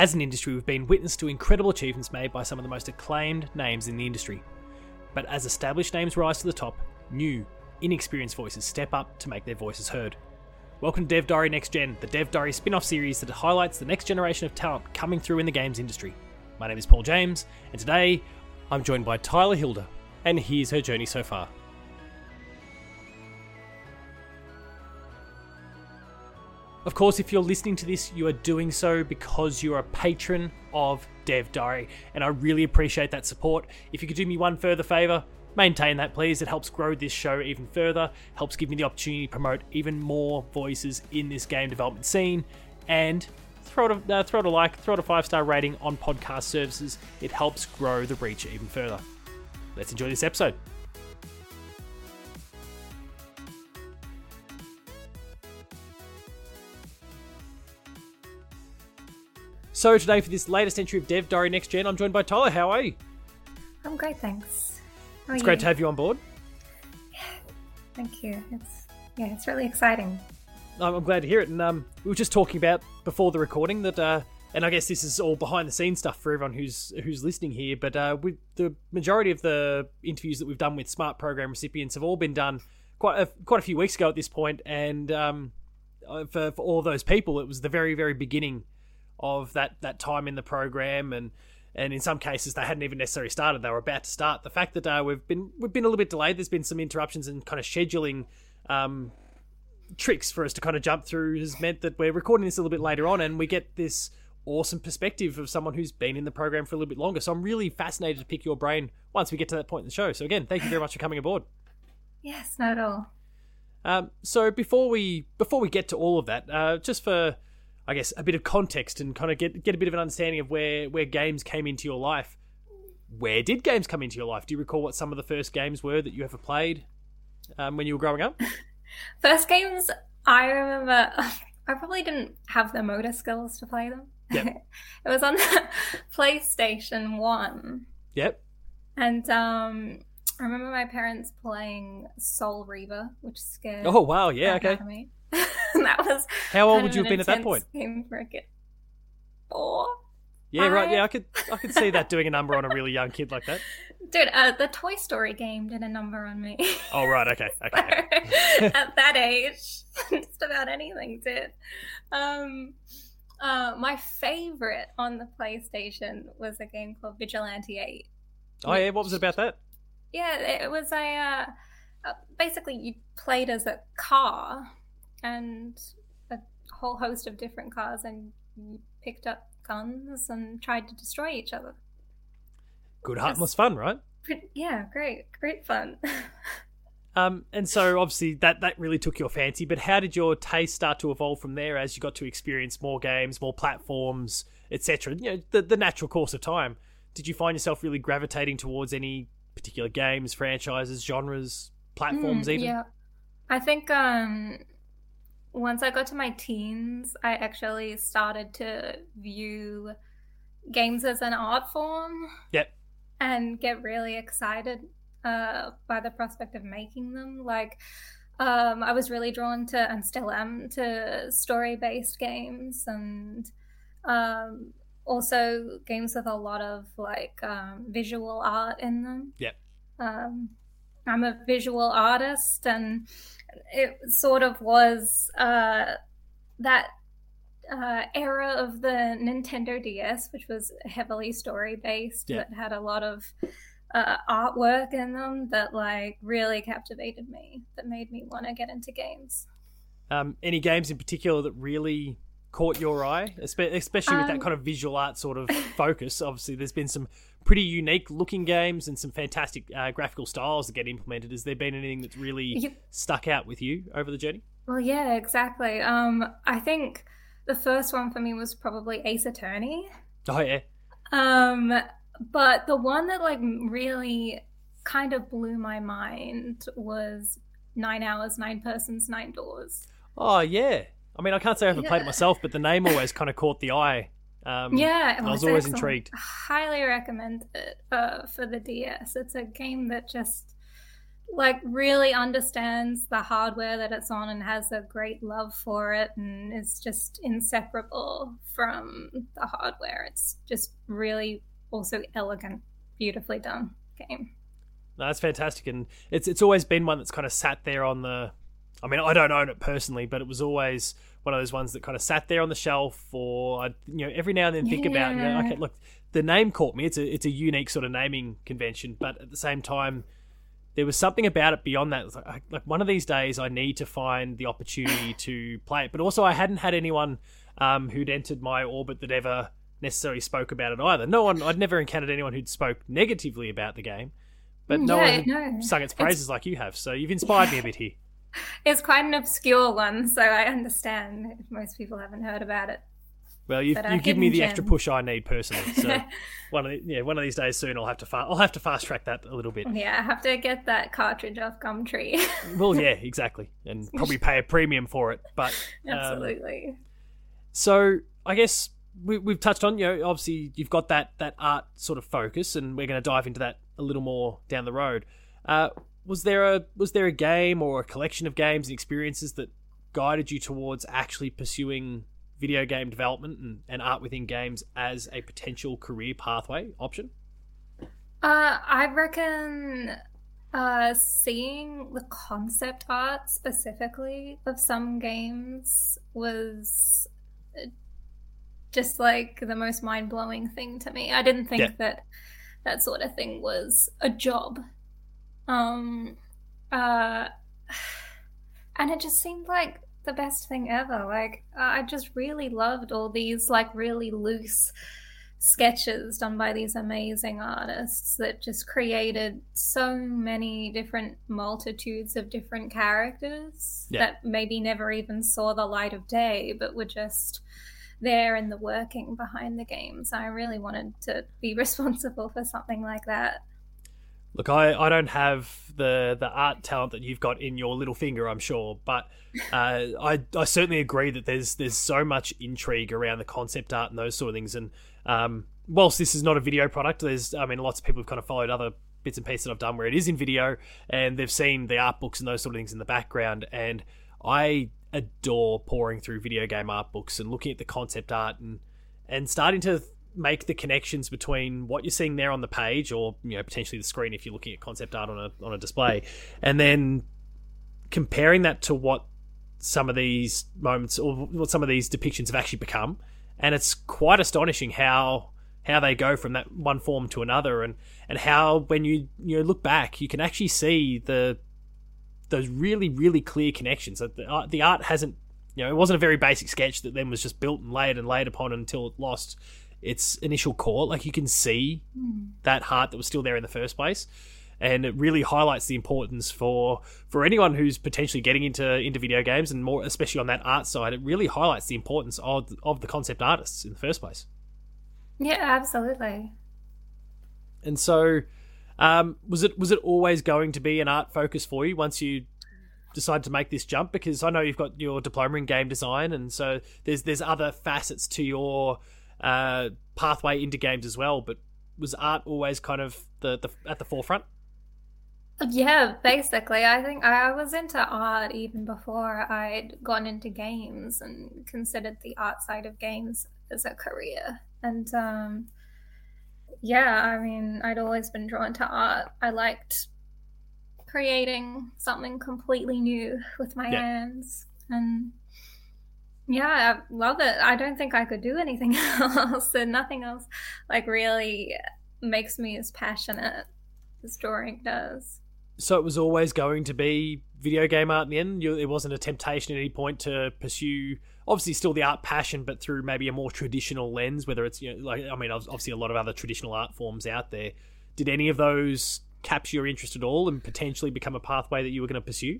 As an industry, we've been witness to incredible achievements made by some of the most acclaimed names in the industry. But as established names rise to the top, new, inexperienced voices step up to make their voices heard. Welcome to Dev Diary Next Gen, the Dev Diary spin off series that highlights the next generation of talent coming through in the games industry. My name is Paul James, and today I'm joined by Tyler Hilder, and here's her journey so far. Of course, if you're listening to this, you are doing so because you're a patron of Dev Diary, and I really appreciate that support. If you could do me one further favour, maintain that please. It helps grow this show even further, helps give me the opportunity to promote even more voices in this game development scene, and throw it a, uh, throw it a like, throw it a five star rating on podcast services. It helps grow the reach even further. Let's enjoy this episode. So today for this latest entry of Dev Diary Next Gen, I'm joined by Tyler. How are you? I'm great, thanks. How It's you? great to have you on board. Thank you. It's yeah, it's really exciting. I'm glad to hear it. And um, we were just talking about before the recording that, uh, and I guess this is all behind the scenes stuff for everyone who's who's listening here. But uh, with the majority of the interviews that we've done with Smart Program recipients have all been done quite a, quite a few weeks ago at this point, and um, uh, for for all those people, it was the very very beginning of that that time in the program and. And in some cases, they hadn't even necessarily started; they were about to start. The fact that uh, we've been we've been a little bit delayed. There's been some interruptions and kind of scheduling um, tricks for us to kind of jump through has meant that we're recording this a little bit later on and we get this awesome perspective of someone who's been in the program for a little bit longer. So I'm really fascinated to pick your brain once we get to that point in the show. So again, thank you very much for coming aboard. Yes, not at all. Um, so before we before we get to all of that, uh, just for I guess a bit of context and kind of get get a bit of an understanding of where where games came into your life. Where did games come into your life? Do you recall what some of the first games were that you ever played um, when you were growing up? First games, I remember. I probably didn't have the motor skills to play them. Yep. it was on the PlayStation One, Yep. and um, I remember my parents playing Soul Reaver, which scared. Oh wow, yeah, okay. me. that was. How old would you have been at that point? Game for a kid. Four. Yeah, right. Yeah, I could I could see that doing a number on a really young kid like that. Dude, uh, the Toy Story game did a number on me. Oh right, okay, okay. At that age, just about anything did. Um, uh, my favorite on the PlayStation was a game called Vigilante 8. Oh yeah, what was it about that? Yeah, it was a. Uh, uh, basically, you played as a car and a whole host of different cars, and you picked up guns and tried to destroy each other. Good harmless fun, right? Pretty, yeah, great, great fun. Um, and so obviously that that really took your fancy. But how did your taste start to evolve from there as you got to experience more games, more platforms, etc.? You know, the the natural course of time. Did you find yourself really gravitating towards any particular games, franchises, genres, platforms, Mm, even? Yeah. I think um once I got to my teens, I actually started to view games as an art form Yep. and get really excited uh by the prospect of making them. Like um I was really drawn to and still am to story-based games and um also games with a lot of like um, visual art in them. Yep. Um, I'm a visual artist, and it sort of was uh, that uh, era of the Nintendo DS, which was heavily story based, Yeah. that had a lot of uh, artwork in them that like really captivated me, that made me want to get into games. Um, any games in particular that really caught your eye, especially with that Um, kind of visual art sort of focus? Obviously, there's been some pretty unique looking games and some fantastic uh, graphical styles that get implemented. Has there been anything that's really You- stuck out with you over the journey? Well, yeah, exactly. Um, I think the first one for me was probably Ace Attorney. Oh yeah, Um, but the one that like really kind of blew my mind was Nine Hours, Nine Persons, Nine Doors. oh yeah. I mean, I can't say I haven't played it myself, but the name always kind of caught the eye. Um, yeah, I was was always excellent. intrigued. Highly recommend it uh, for the DS. It's a game that just like really understands the hardware that it's on and has a great love for it and is just inseparable from the hardware. It's just really also elegant, beautifully done game. No, that's fantastic, and it's it's always been one that's kind of sat there on the. I mean, I don't own it personally, but it was always one of those ones that kind of sat there on the shelf, or I, you know, every now and then think yeah. about, you know, okay, look, the name caught me. It's a it's a unique sort of naming convention, but at the same time, there was something about it beyond that. Like, like, one of these days, I need to find the opportunity to play it. But also, I hadn't had anyone um, who'd entered my orbit that ever necessarily spoke about it either. No one, I'd never encountered anyone who'd spoke negatively about the game but no yeah, one no. sung its praises it's, like you have. So you've inspired me a bit here. It's quite an obscure one, so I understand if most people haven't heard about it. Well, you've, you give me the gem. extra push I need personally. So one of the, yeah, one of these days soon, I'll have to fa- I'll have to fast track that a little bit. Yeah, I have to get that cartridge off Gumtree. well, yeah, exactly, and probably pay a premium for it. But um, absolutely. So I guess we, we've touched on you know obviously you've got that that art sort of focus, and we're going to dive into that a little more down the road. Uh, was there a was there a game or a collection of games and experiences that guided you towards actually pursuing video game development and, and art within games as a potential career pathway option? Uh, I reckon uh, seeing the concept art specifically of some games was just like the most mind blowing thing to me. I didn't think yeah. that that sort of thing was a job. Um, uh, and it just seemed like the best thing ever. Like, I just really loved all these, like, really loose sketches done by these amazing artists that just created so many different multitudes of different characters yeah. that maybe never even saw the light of day, but were just there in the working behind the games. I really wanted to be responsible for something like that. Look, I, I don't have the the art talent that you've got in your little finger, I'm sure, but uh, I I certainly agree that there's there's so much intrigue around the concept art and those sort of things. And um, whilst this is not a video product, there's I mean lots of people have kind of followed other bits and pieces that I've done where it is in video, and they've seen the art books and those sort of things in the background. And I adore pouring through video game art books and looking at the concept art and and starting to make the connections between what you're seeing there on the page or you know potentially the screen if you're looking at concept art on a on a display and then comparing that to what some of these moments or what some of these depictions have actually become and it's quite astonishing how how they go from that one form to another and and how when you you know, look back you can actually see the those really really clear connections. That the art, the art hasn't you know it wasn't a very basic sketch that then was just built and laid and laid upon until it lost its initial core. Like you can see mm. that heart that was still there in the first place. And it really highlights the importance for for anyone who's potentially getting into into video games and more especially on that art side. It really highlights the importance of of the concept artists in the first place. Yeah, absolutely. And so, um, was it was it always going to be an art focus for you once you decided to make this jump? Because I know you've got your diploma in game design, and so there's there's other facets to your uh, pathway into games as well. But was art always kind of the, the at the forefront? Yeah, basically. I think I was into art even before I'd gone into games and considered the art side of games as a career. And um, yeah, I mean, I'd always been drawn to art. I liked creating something completely new with my yeah. hands. And yeah, I love it. I don't think I could do anything else, and nothing else like really makes me as passionate as drawing does. So it was always going to be video game art in the end. It wasn't a temptation at any point to pursue obviously still the art passion, but through maybe a more traditional lens. Whether it's you know, like I mean, obviously a lot of other traditional art forms out there. Did any of those capture your interest at all, and potentially become a pathway that you were going to pursue?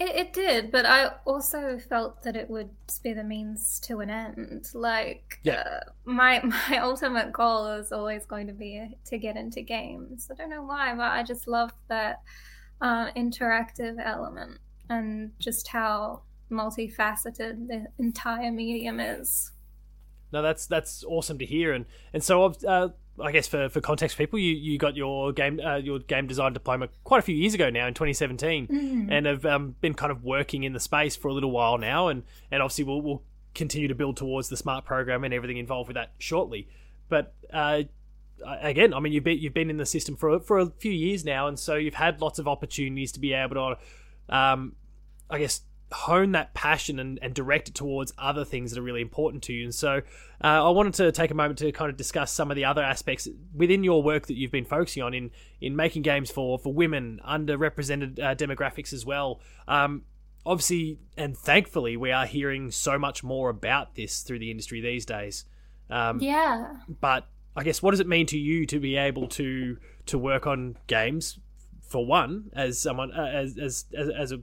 It, it did, but I also felt that it would be the means to an end. Like, yeah. Uh, my my ultimate goal is always going to be to get into games. I don't know why, but I just love that uh, interactive element and just how multifaceted the entire medium is. No, that's that's awesome to hear, and and so uh, I guess for, for context people, you, you got your game uh, your game design diploma quite a few years ago now in 2017, Mm. and have um, been kind of working in the space for a little while now, and, and obviously we'll, we'll continue to build towards the smart program and everything involved with that shortly. But uh, again, I mean, you've been you've been in the system for for a few years now, and so you've had lots of opportunities to be able to, um, I guess, hone that passion and, and direct it towards other things that are really important to you. And so, uh, I wanted to take a moment to kind of discuss some of the other aspects within your work that you've been focusing on in in making games for for women, underrepresented uh, demographics as well. Um, obviously, and thankfully, we are hearing so much more about this through the industry these days. Um, Yeah. but I guess what does it mean to you to be able to to work on games for one as someone uh, as as as, as a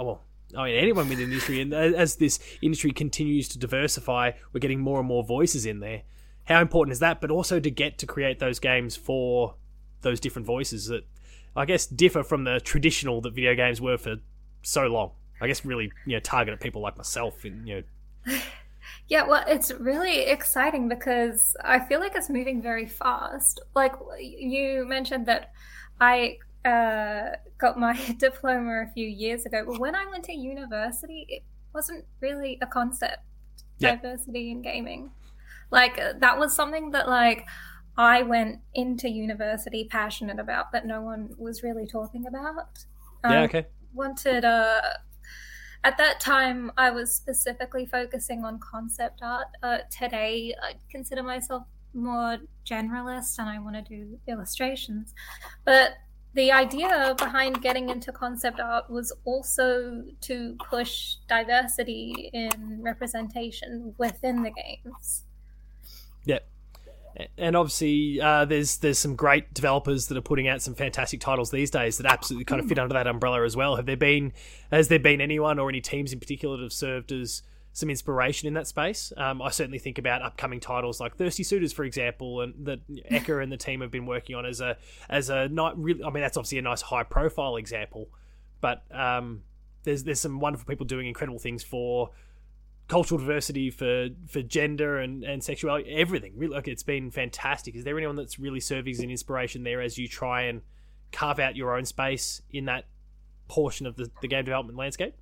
well I mean anyone within the industry and as, this industry continues to diversify we're getting more and more voices in there. How important is that? But also to get to create those games for those different voices that I guess differ from the traditional that video games were for so long. I guess really you know targeted people like myself and you know. Yeah, well, it's really exciting because I feel like it's moving very fast. Like you mentioned that I uh, got my diploma a few years ago, but when I went to university, it wasn't really a concept. Yeah. Diversity in gaming, like uh, that was something that like I went into university passionate about, but no one was really talking about. yeah Um, okay wanted uh at that time i was specifically focusing on concept art uh, today i consider myself more generalist and i want to do illustrations but the idea behind getting into concept art was also to push diversity in representation within the games Yeah. and obviously uh, there's there's some great developers that are putting out some fantastic titles these days that absolutely kind of fit under that umbrella as well. Have there been has there been anyone or any teams in particular that have served as some inspiration in that space? Um, I certainly think about upcoming titles like Thirsty Suitors, for example, and that Eka and the team have been working on as a as a not really. I mean, that's obviously a nice high profile example, but um, there's there's some wonderful people doing incredible things for cultural diversity for for gender and and sexuality everything really like it's been fantastic is there anyone that's really serving as an inspiration there as you try and carve out your own space in that portion of the, the game development landscape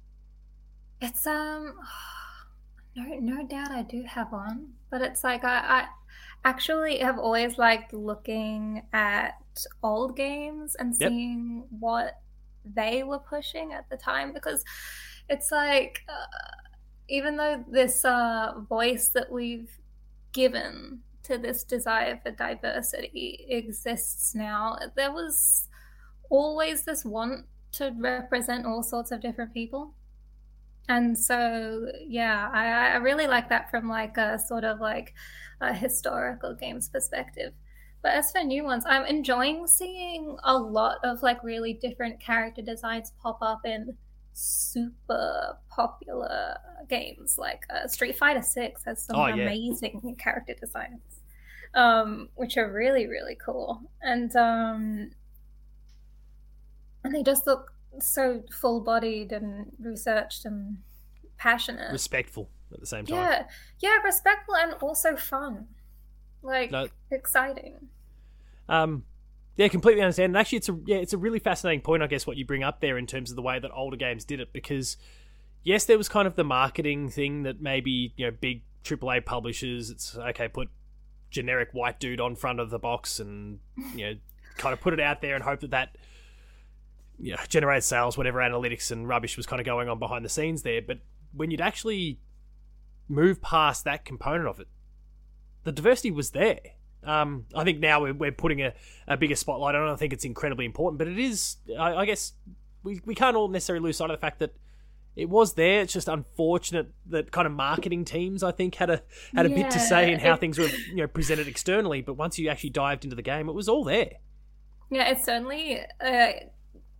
It's um no no doubt I do have one, but it's like I, I actually have always liked looking at old games and Yep. seeing what they were pushing at the time because it's like uh, even though this uh, voice that we've given to this desire for diversity exists now, there was always this want to represent all sorts of different people. And so, yeah, I, I really like that from like a sort of like a historical games perspective. But as for new ones, I'm enjoying seeing a lot of like really different character designs pop up in super popular games. Like uh, Street Fighter Six has some Oh, yeah. amazing character designs, um, which are really really cool. And um, and they just look so full bodied and researched and passionate. respectful at the same time Yeah, yeah, respectful and also fun, like No. exciting. Um, yeah, completely understand. And actually, it's a yeah, it's a really fascinating point, I guess, what you bring up there in terms of the way that older games did it. Because yes, there was kind of the marketing thing that maybe you know big AAA publishers, it's okay, put generic white dude on front of the box and you know kind of put it out there and hope that that you know, generated sales, whatever analytics and rubbish was kind of going on behind the scenes there. But when you'd actually move past that component of it, the diversity was there. Um, I think now we're, we're putting a, a bigger spotlight on it. I think it's incredibly important, but it is, I, I guess, we, we can't all necessarily lose sight of the fact that it was there. It's just unfortunate that kind of marketing teams, I think, had a had a bit to say in how things were you know presented externally. But once you actually dived into the game, it was all there. Yeah, it's certainly, uh,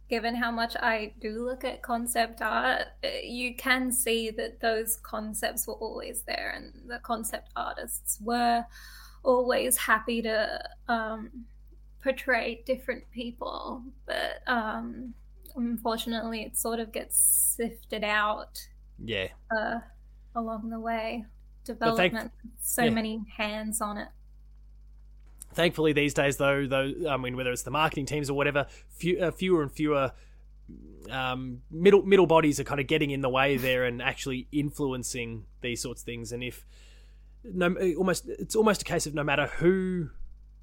given how much I do look at concept art, uh, you can see that those concepts were always there, and the concept artists were always happy to um, portray different people. But um, unfortunately, it sort of gets sifted out Yeah, uh, along the way. thank- Development, so yeah. many hands on it. Thankfully, these days, though, though I mean, whether it's the marketing teams or whatever, few, uh, fewer and fewer um, middle middle bodies are kind of getting in the way there and actually influencing these sorts of things. And if no, almost it's almost a case of no matter who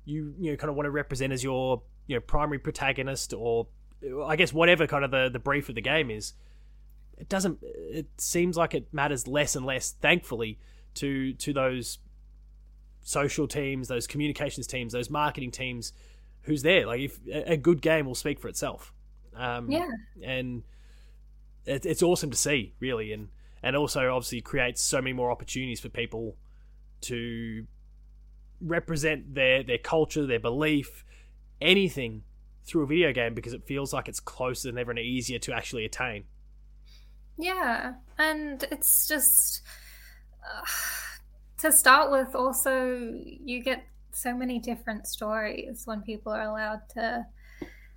you you know kind of want to represent as your you know primary protagonist or I guess whatever kind of the the brief of the game is, it doesn't. It seems like it matters less and less. Thankfully, to to those social teams, those communications teams, those marketing teams, who's there. Like if a good game will speak for itself. Um, yeah, and it, it's awesome to see, really, and and also obviously creates so many more opportunities for people to represent their their culture, their belief, anything through a video game because it feels like it's closer than ever and easier to actually attain. Yeah, and it's just uh, to start with. Also, you get so many different stories when people are allowed to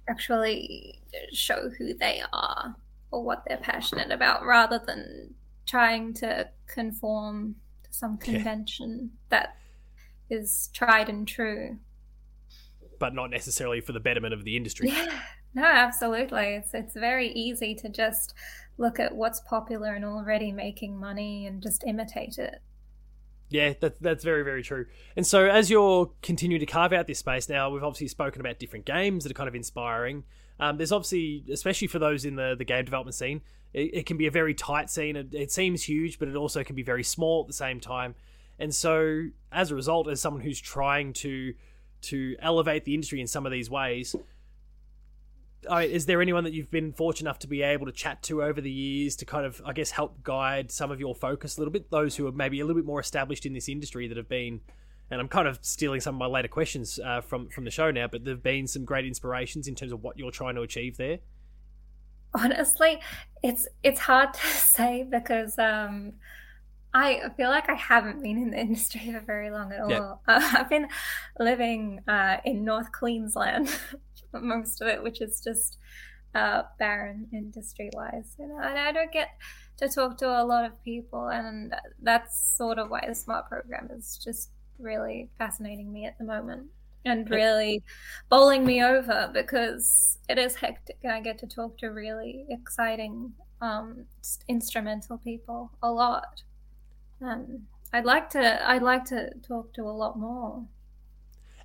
actually show who they are or what they're passionate about rather than trying to conform to some convention yeah. that is tried and true but not necessarily for the betterment of the industry yeah no absolutely it's it's very easy to just look at what's popular and already making money and just imitate it yeah, that, that's very, very true. And so, as you're continuing to carve out this space now, we've obviously spoken about different games that are kind of inspiring. Um, there's obviously, especially for those in the, the game development scene, it, it can be a very tight scene. It, it, seems huge, but it also can be very small at the same time. And so, as a result, as someone who's trying to to elevate the industry in some of these ways, is there anyone that you've been fortunate enough to be able to chat to over the years to kind of, I guess, help guide some of your focus a little bit? Those who are maybe a little bit more established in this industry that have been, and I'm kind of stealing some of my later questions uh, from from the show now, but there've been some great inspirations in terms of what you're trying to achieve there. Honestly, it's it's hard to say because um, I feel like I haven't been in the industry for very long at all. Yeah. Uh, I've been living uh, in North Queensland most of it, which is just uh, barren industry wise. You know, and I don't get to talk to a lot of people, and that's sort of why the smart program is just really fascinating me at the moment and really bowling me over because it is hectic and I get to talk to really exciting um, instrumental people a lot. Um, I'd like to I'd like to talk to a lot more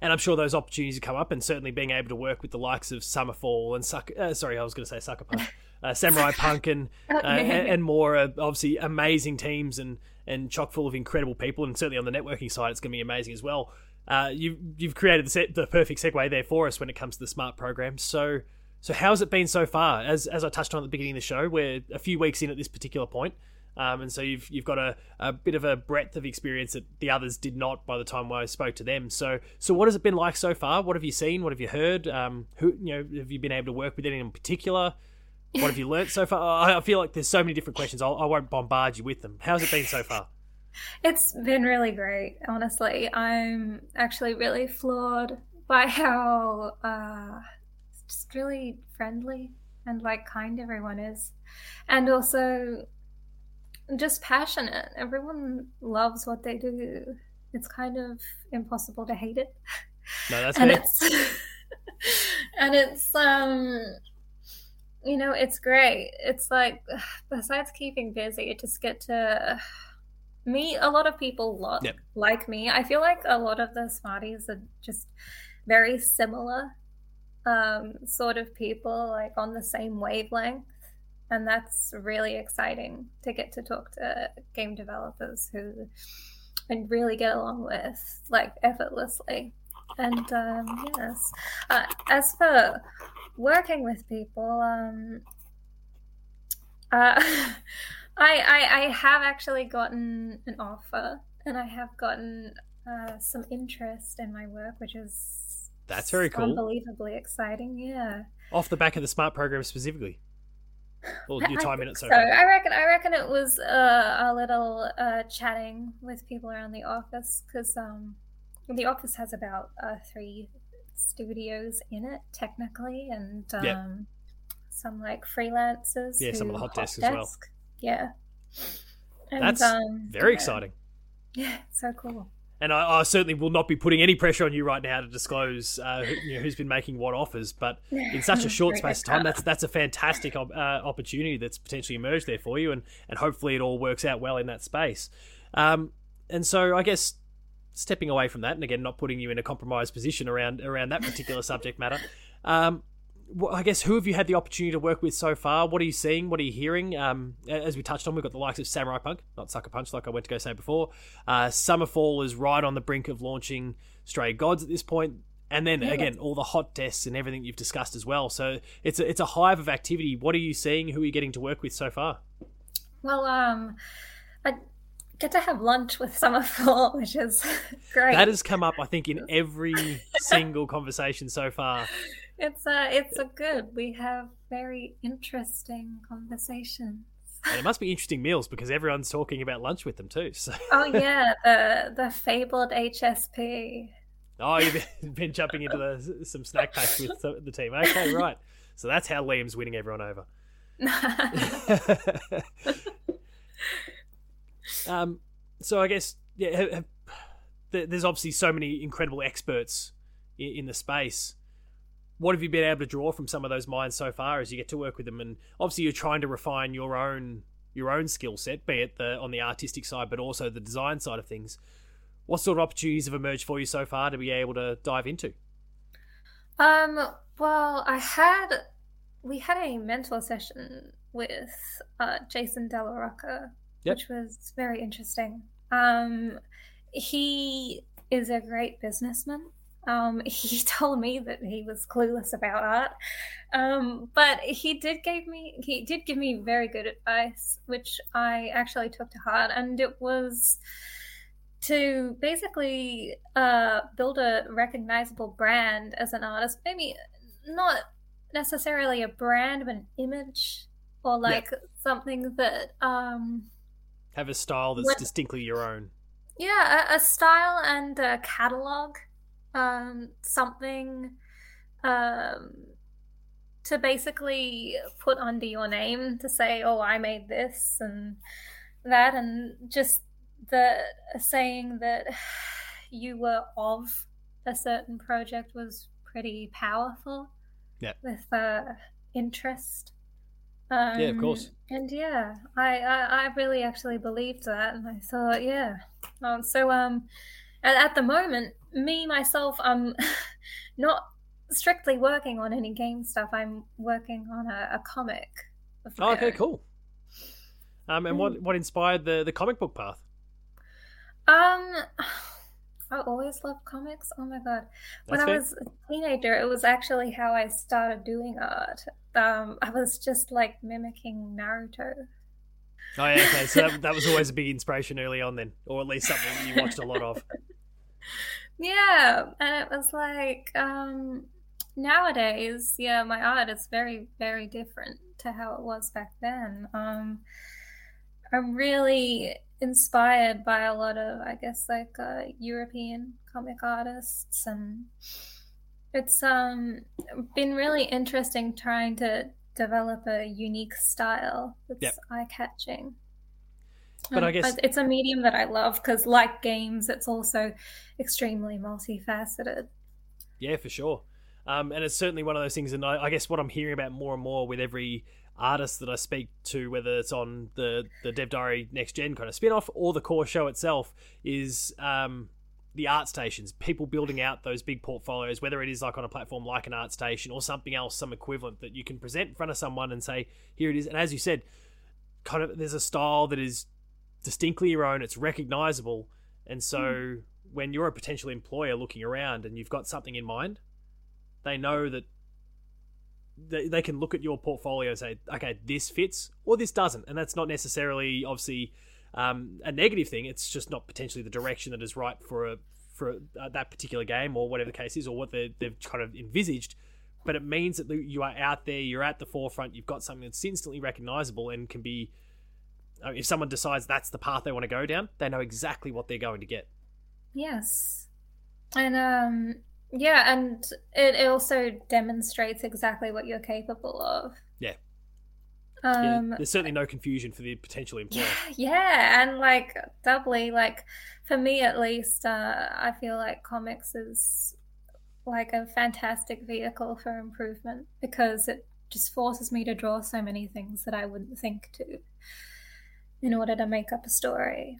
and I'm sure those opportunities come up, and certainly being able to work with the likes of Summerfall and Suck. Uh, sorry, I was going to say Sucker Punch, uh, Samurai Punk, and, uh, and, and more. Uh, obviously, amazing teams and and chock full of incredible people, and certainly on the networking side, it's going to be amazing as well. Uh, you've you've created the, set, the perfect segue there for us when it comes to the smart program. So so how's it been so far? As as I touched on at the beginning of the show, we're a few weeks in at this particular point. Um, and so you've you've got a, a bit of a breadth of experience that the others did not by the time I spoke to them. So so what has it been like so far? What have you seen? What have you heard? Um, who you know have you been able to work with anyone in particular? What have you learnt so far? I feel like there's so many different questions. I'll, I will not bombard you with them. How's it been so far? It's been really great, honestly. I'm actually really floored by how uh, just really friendly and like kind everyone is, and also just passionate. Everyone loves what they do. It's kind of impossible to hate it. No, that's and it's and it's um you know it's great. It's like besides keeping busy, you just get to meet a lot of people lo- yep. like me. I feel like a lot of the Smarties are just very similar um, sort of people, like on the same wavelength and that's really exciting to get to talk to game developers who and really get along with like effortlessly. And um, yes. Uh, as for working with people um, uh, I, I, I have actually gotten an offer and i have gotten uh, some interest in my work which is that's very cool. unbelievably exciting yeah. Off the back of the smart program specifically well, your time in it so, so I reckon I reckon it was uh, a little uh, chatting with people around the office because um, the office has about uh, three studios in it technically, and um, yep. some like freelancers. Yeah, some of the hot, hot desks desk. as well. Yeah, and, that's um, very yeah. exciting. Yeah, so cool. And I, I, certainly will not be putting any pressure on you right now to disclose uh, who, you know, who's been making what offers. But in such a short space of time, that's that's a fantastic uh, opportunity that's potentially emerged there for you, and and hopefully it all works out well in that space. Um, and so I guess stepping away from that, and again not putting you in a compromised position around around that particular subject matter. Um, well, I guess who have you had the opportunity to work with so far? What are you seeing? What are you hearing? Um, as we touched on, we've got the likes of Samurai Punk, not Sucker Punch, like I went to go say before. Uh, Summerfall is right on the brink of launching Stray Gods at this point, and then yeah. again all the hot desks and everything you've discussed as well. So it's a, it's a hive of activity. What are you seeing? Who are you getting to work with so far? Well, um, I get to have lunch with Summerfall, which is great. That has come up, I think, in every single conversation so far. It's a it's a good. We have very interesting conversations. And it must be interesting meals because everyone's talking about lunch with them too. So. Oh yeah, the the fabled HSP. Oh, you've been jumping into the, some snack packs with the team. Okay, right. So that's how Liam's winning everyone over. um, so I guess yeah, have, have, there's obviously so many incredible experts in, in the space what have you been able to draw from some of those minds so far as you get to work with them? And obviously, you're trying to refine your own your own skill set, be it the on the artistic side, but also the design side of things. What sort of opportunities have emerged for you so far to be able to dive into? Um. Well, I had we had a mentor session with uh, Jason Della Rocca, yep. which was very interesting. Um, he is a great businessman um, he told me that he was clueless about art, um, but he did give me he did give me very good advice, which I actually took to heart, and it was to basically uh, build a recognizable brand as an artist. Maybe not necessarily a brand, but an image or like yeah. something that um, have a style that's distinctly your own. Yeah, a, a style and a catalog um, something um, to basically put under your name to say, "Oh, I made this and that," and just the saying that you were of a certain project was pretty powerful. Yeah. With uh, interest. Um, yeah, of course. Um, and yeah, I, I, I really actually believed that, and I thought, yeah. Um, so um, at, at the moment, me myself, I'm not strictly working on any game stuff. I'm working on a, a comic. Oh, okay, cool. Um, and what mm. what inspired the the comic book path? Um, I always loved comics. Oh my god! When I was a teenager, it was actually how I started doing art. Um, I was just like mimicking Naruto. Oh yeah, okay. So that, that was always a big inspiration early on, then, or at least something you watched a lot of. Yeah, and it was like um, nowadays, yeah, my art is very, very different to how it was back then. Um, I'm really inspired by a lot of, I guess, like uh, European comic artists, and it's um been really interesting trying to develop a unique style that's yep. eye catching. But I guess it's a medium that I love because, like games, it's also extremely multifaceted. Yeah, for sure. Um, and it's certainly one of those things. And I, I, guess what I'm hearing about more and more with every artist that I speak to, whether it's on the the Dev Diary Next Gen kind of spin off or the core show itself, is um, the ArtStations. People building out those big portfolios, whether it is like on a platform like an ArtStation or something else, some equivalent that you can present in front of someone and say, "Here it is." And as you said, kind of there's a style that is distinctly your own. It's recognizable, and so mm. when you're a potential employer looking around and you've got something in mind, they know that they, they can look at your portfolio and say, okay, this fits or this doesn't, and that's not necessarily obviously um, a negative thing. It's just not potentially the direction that is right for a for a, that particular game or whatever the case is, or what they've kind of envisaged. But it means that you are out there, you're at the forefront, you've got something that's instantly recognizable and can be uh, if someone decides that's the path they want to go down, they know exactly what they're going to get. Yes. And um yeah, and it, it also demonstrates exactly what you're capable of. Yeah. Um, yeah, there's certainly no confusion for the potential employer. Yeah, yeah, and like doubly, like for me at least, uh, I feel like comics is like a fantastic vehicle for improvement because it just forces me to draw so many things that I wouldn't think to in order to make up a story.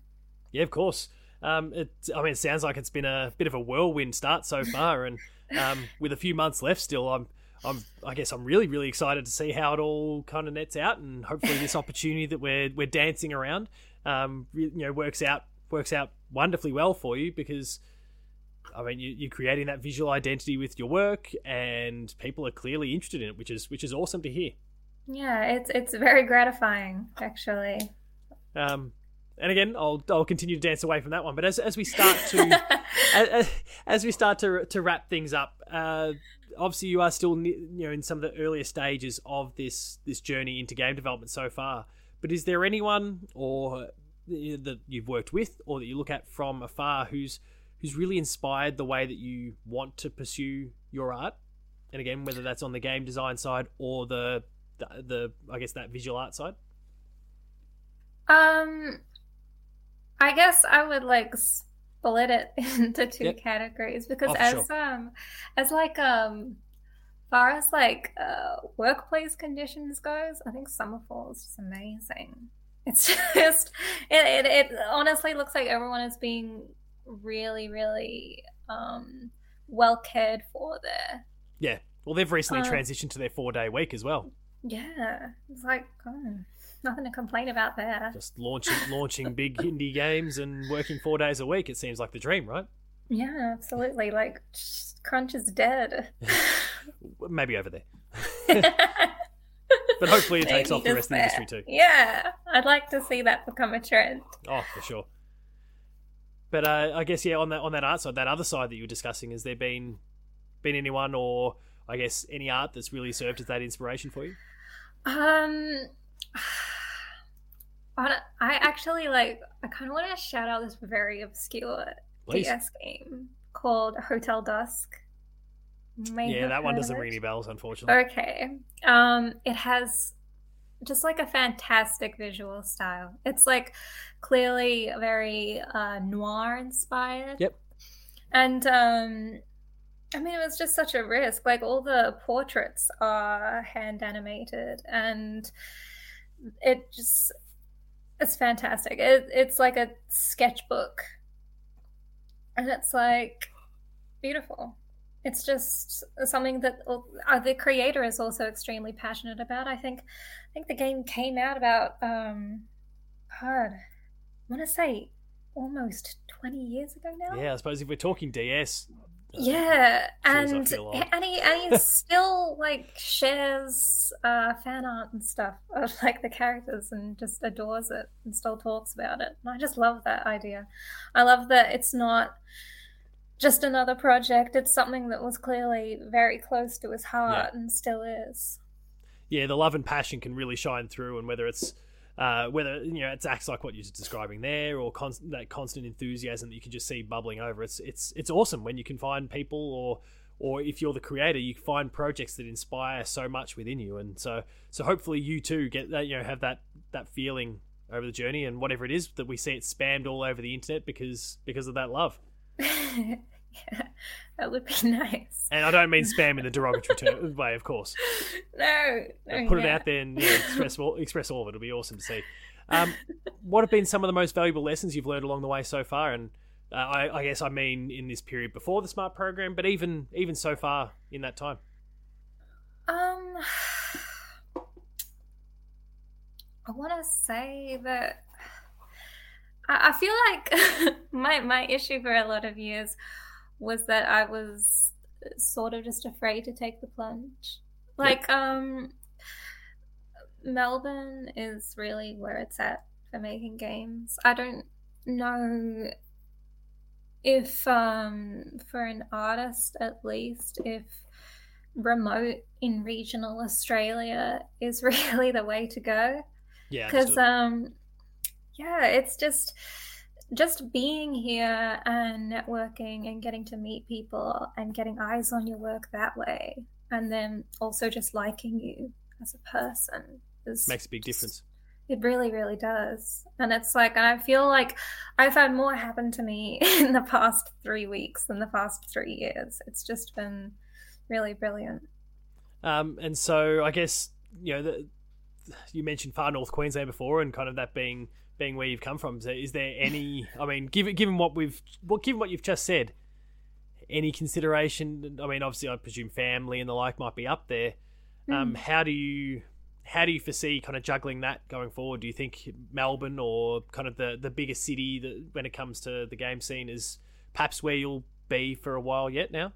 Yeah, of course. Um, it, I mean, it sounds like it's been a bit of a whirlwind start so far, and um, with a few months left still, I'm, I'm, I guess I'm really, really excited to see how it all kind of nets out, and hopefully this opportunity that we're we're dancing around, um, you know, works out works out wonderfully well for you because. I mean, you, you're creating that visual identity with your work, and people are clearly interested in it, which is which is awesome to hear. Yeah, it's it's very gratifying, actually. Um, and again, I'll I'll continue to dance away from that one. But as as we start to as, as, we start to to wrap things up, uh, obviously you are still you know in some of the earlier stages of this this journey into game development so far. But is there anyone or that you've worked with or that you look at from afar who's who's really inspired the way that you want to pursue your art? And again, whether that's on the game design side or the the, the I guess that visual art side. Um, I guess I would like split it into two yep. categories because oh, as sure. um as like um far as like uh workplace conditions goes, I think Summerfall is just amazing. It's just it, it, it honestly looks like everyone is being really really um well cared for there. Yeah. Well, they've recently um, transitioned to their four day week as well. Yeah, it's like oh, nothing to complain about there. Just launching launching big indie games and working four days a week. It seems like the dream, right? Yeah, absolutely. Like crunch is dead. Maybe over there. but hopefully it takes off the rest there. of the industry too. Yeah, I'd like to see that become a trend. Oh, for sure. But uh, I guess yeah, on that on that art side, that other side that you were discussing, has there been been anyone or I guess any art that's really served as that inspiration for you? Um, I actually like. I kind of want to shout out this very obscure Please. DS game called Hotel Dusk. yeah, that one doesn't ring any bells, unfortunately. Okay. Um, it has just like a fantastic visual style. It's like clearly very uh, noir inspired. Yep. And um, I mean, it was just such a risk. Like all the portraits are hand animated, and it just it's fantastic. It, it's like a sketchbook, and it's like beautiful. It's just something that uh, the creator is also extremely passionate about. I think, I think the game came out about um, hard. I want to say almost 20 years ago now. Yeah, I suppose if we're talking DS, yeah, and and he and he still like shares uh, fan art and stuff of like the characters and just adores it and still talks about it. And I just love that idea. I love that it's not just another project. It's something that was clearly very close to his heart yeah. and still is. Yeah, the love and passion can really shine through, and whether it's uh, whether you know it acts like what you're describing there, or that constant enthusiasm that you can just see bubbling over. It's it's it's awesome when you can find people, or or if you're the creator, you find projects that inspire so much within you, and so so hopefully you too get that you know have that that feeling over the journey, and whatever it is that we see it spammed all over the internet because because of that love. That would be nice. And I don't mean spam in the derogatory way, of course. No, no put yeah. it out there and yeah, express all, express all of it. It'll be awesome to see. Um, what have been some of the most valuable lessons you've learned along the way so far? And uh, I, I, guess I mean in this period before the smart program, but even even so far in that time. Um, I want to say that I, I feel like my my issue for a lot of years was that I was sort of just afraid to take the plunge. Like, yep. um, Melbourne is really where it's at for making games. I don't know if, um, for an artist at least, if remote in regional Australia is really the way to go. Yeah, because um, yeah, it's just just being here and networking and getting to meet people and getting eyes on your work that way and then also just liking you as a person is makes a big difference. It really, really does. And it's like, and I feel like I've had more happen to me in the past three weeks than the past three years. It's just been really brilliant. Um, and so I guess you know the, you mentioned far north Queensland before, and kind of that being being where you've come from. So is there any? I mean, given given what we've, what given what you've just said, any consideration? I mean, obviously, I presume family and the like might be up there. Um, mm. How do you how do you foresee kind of juggling that going forward? Do you think Melbourne or kind of the the biggest city that when it comes to the game scene is perhaps where you'll be for a while yet now?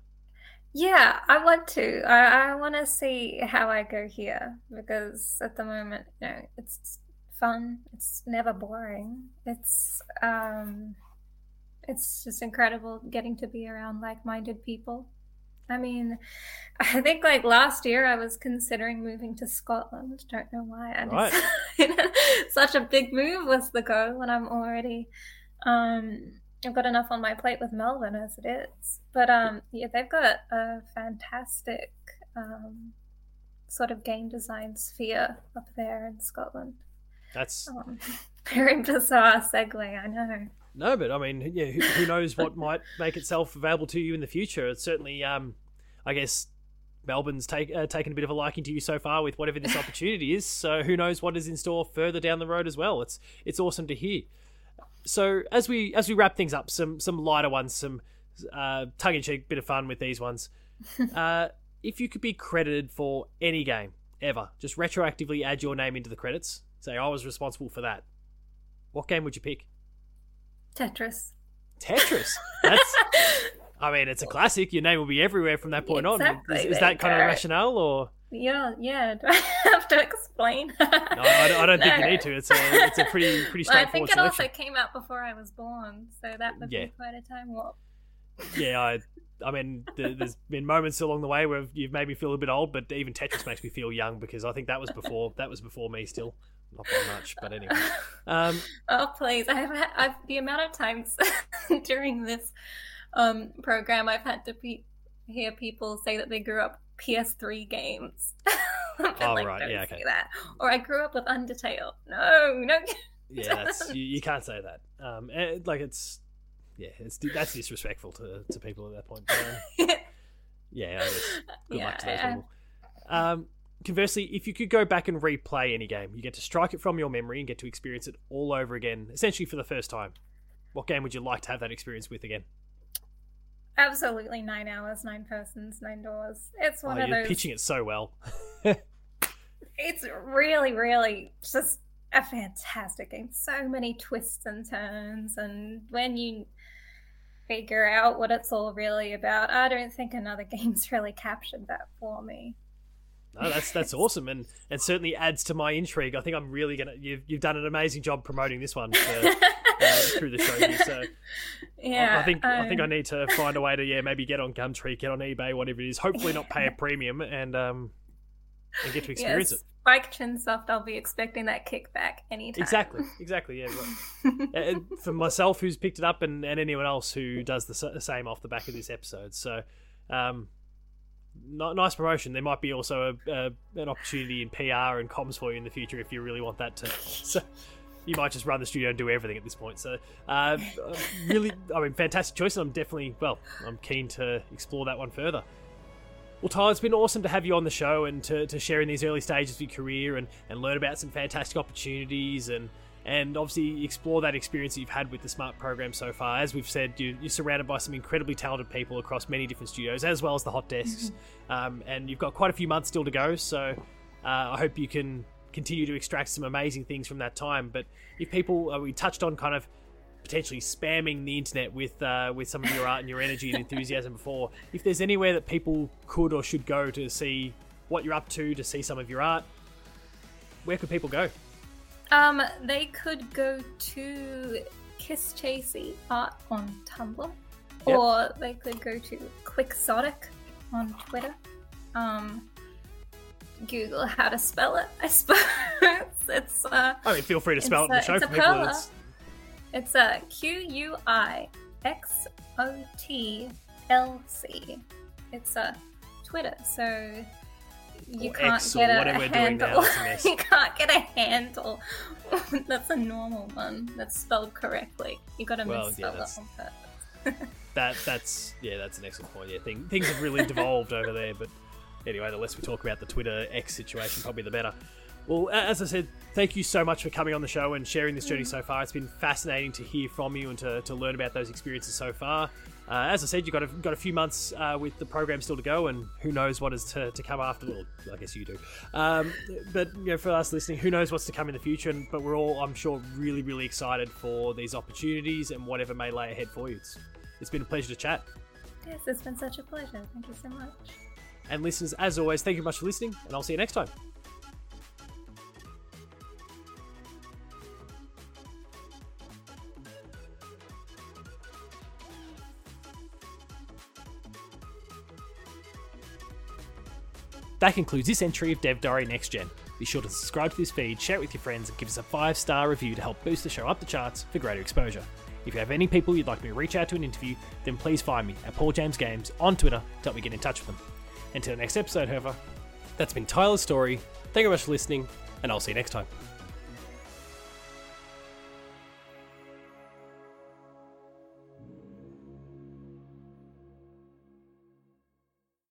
Yeah, I want to. I, I want to see how I go here because at the moment, you know, it's fun. It's never boring. It's um, it's just incredible getting to be around like-minded people I mean, I think like last year I was considering moving to Scotland. Don't know why. I right. such a big move was the goal, and I'm already um, I've got enough on my plate with Melbourne as it is. But um, yeah, they've got a fantastic um, sort of game design sphere up there in Scotland. That's um, very bizarre segue, I know. No, but I mean, yeah, who, who knows what might make itself available to you in the future? It's certainly, um, I guess, Melbourne's take, uh, taken a bit of a liking to you so far with whatever this opportunity is. So who knows what is in store further down the road as well? It's it's awesome to hear. So as we as we wrap things up, some some lighter ones, some uh, tongue in cheek bit of fun with these ones. Uh, if you could be credited for any game ever, just retroactively add your name into the credits. Say I was responsible for that. What game would you pick? Tetris. Tetris. That's. I mean, it's a classic. Your name will be everywhere from that point exactly. on. Is, is that kind of rationale, or? Yeah, yeah. Do I have to explain? no, I don't, I don't no. think you need to. It's a, it's a pretty, pretty straightforward well, I think it selection. also came out before I was born, so that would yeah. be quite a time warp. Yeah, I, I mean, there's been moments along the way where you've made me feel a bit old, but even Tetris makes me feel young because I think that was before that was before me still not by much, but anyway. Um, oh please! I have I've, the amount of times during this um, program I've had to pe- hear people say that they grew up PS3 games. oh like, right, yeah, okay. That. Or I grew up with Undertale. No, no. yeah, that's you, you, can't say that. Um, and, eh, like it's yeah, it's that's disrespectful to, to people at that point. But, um, yeah, good yeah, luck to those people. Um, Conversely, if you could go back and replay any game, you get to strike it from your memory and get to experience it all over again, essentially for the first time. What game would you like to have that experience with again? Absolutely, nine hours, nine persons, nine doors. It's one oh, of you're those. pitching it so well. it's really, really just a fantastic game. So many twists and turns, and when you figure out what it's all really about, I don't think another game's really captured that for me. No, that's that's awesome, and and certainly adds to my intrigue. I think I'm really gonna. You've you've done an amazing job promoting this one uh, through the show. Here, so yeah, I, I think um... I think I need to find a way to yeah maybe get on Gumtree, get on eBay, whatever it is. Hopefully not pay a premium and um and get to experience yes. it. Spike Chunsoft, I'll be expecting that kickback anytime. Exactly, exactly. Yeah. and for myself, who's picked it up, and, and anyone else who does the same off the back of this episode. So, um, nice promotion. There might be also a, a, an opportunity in PR and comms for you in the future if you really want that to. So you might just run the studio and do everything at this point. So uh, really, I mean, fantastic choice. And I'm definitely well, I'm keen to explore that one further. Well, Tyler, it's been awesome to have you on the show and to, to share in these early stages of your career and, and learn about some fantastic opportunities and and obviously explore that experience that you've had with the Smart program so far. As we've said, you, are surrounded by some incredibly talented people across many different studios, as well as the hot desks, mm-hmm. um, and you've got quite a few months still to go. So uh, I hope you can continue to extract some amazing things from that time. But if people, uh, we touched on kind of potentially spamming the internet with uh, with some of your art and your energy and enthusiasm before. If there's anywhere that people could or should go to see what you're up to, to see some of your art, where could people go? Um, they could go to Kiss Chasey Art on Tumblr, yep. or they could go to Quixotic on Twitter. Um, Google how to spell it. I suppose it's. Uh, I mean, feel free to spell it in the show for people. It's, it's a Q U I X O T L C. It's a Twitter, so you or can't X or get a, whatever a we're doing now. handle. A mess. you can't get a handle. that's a normal one. That's spelled correctly. You got to Well, misspell yeah, it on purpose. that that's yeah, that's an excellent point. Yeah, thing, things have really devolved over there. But anyway, the less we talk about the Twitter X situation, probably the better. Well, as I said, thank you so much for coming on the show and sharing this journey so far. It's been fascinating to hear from you and to, to learn about those experiences so far. Uh, as I said, you've got a, got a few months uh, with the program still to go, and who knows what is to, to come after. Well, I guess you do. Um, but you know, for us listening, who knows what's to come in the future? And, but we're all, I'm sure, really, really excited for these opportunities and whatever may lay ahead for you. It's, it's been a pleasure to chat. yes, it's been such a pleasure. Thank you so much. And listeners, as always, thank you much for listening, and I'll see you next time. That concludes this entry of Dev Diary Next Gen. Be sure to subscribe to this feed, share it with your friends, and give us a five star review to help boost the show up the charts for greater exposure. If you have any people you'd like me to reach out to an interview, then please find me at Paul James Games on Twitter to help me get in touch with them. Until next episode, however, that's been Tyler's story. Thank you very much for listening, and I'll see you next time.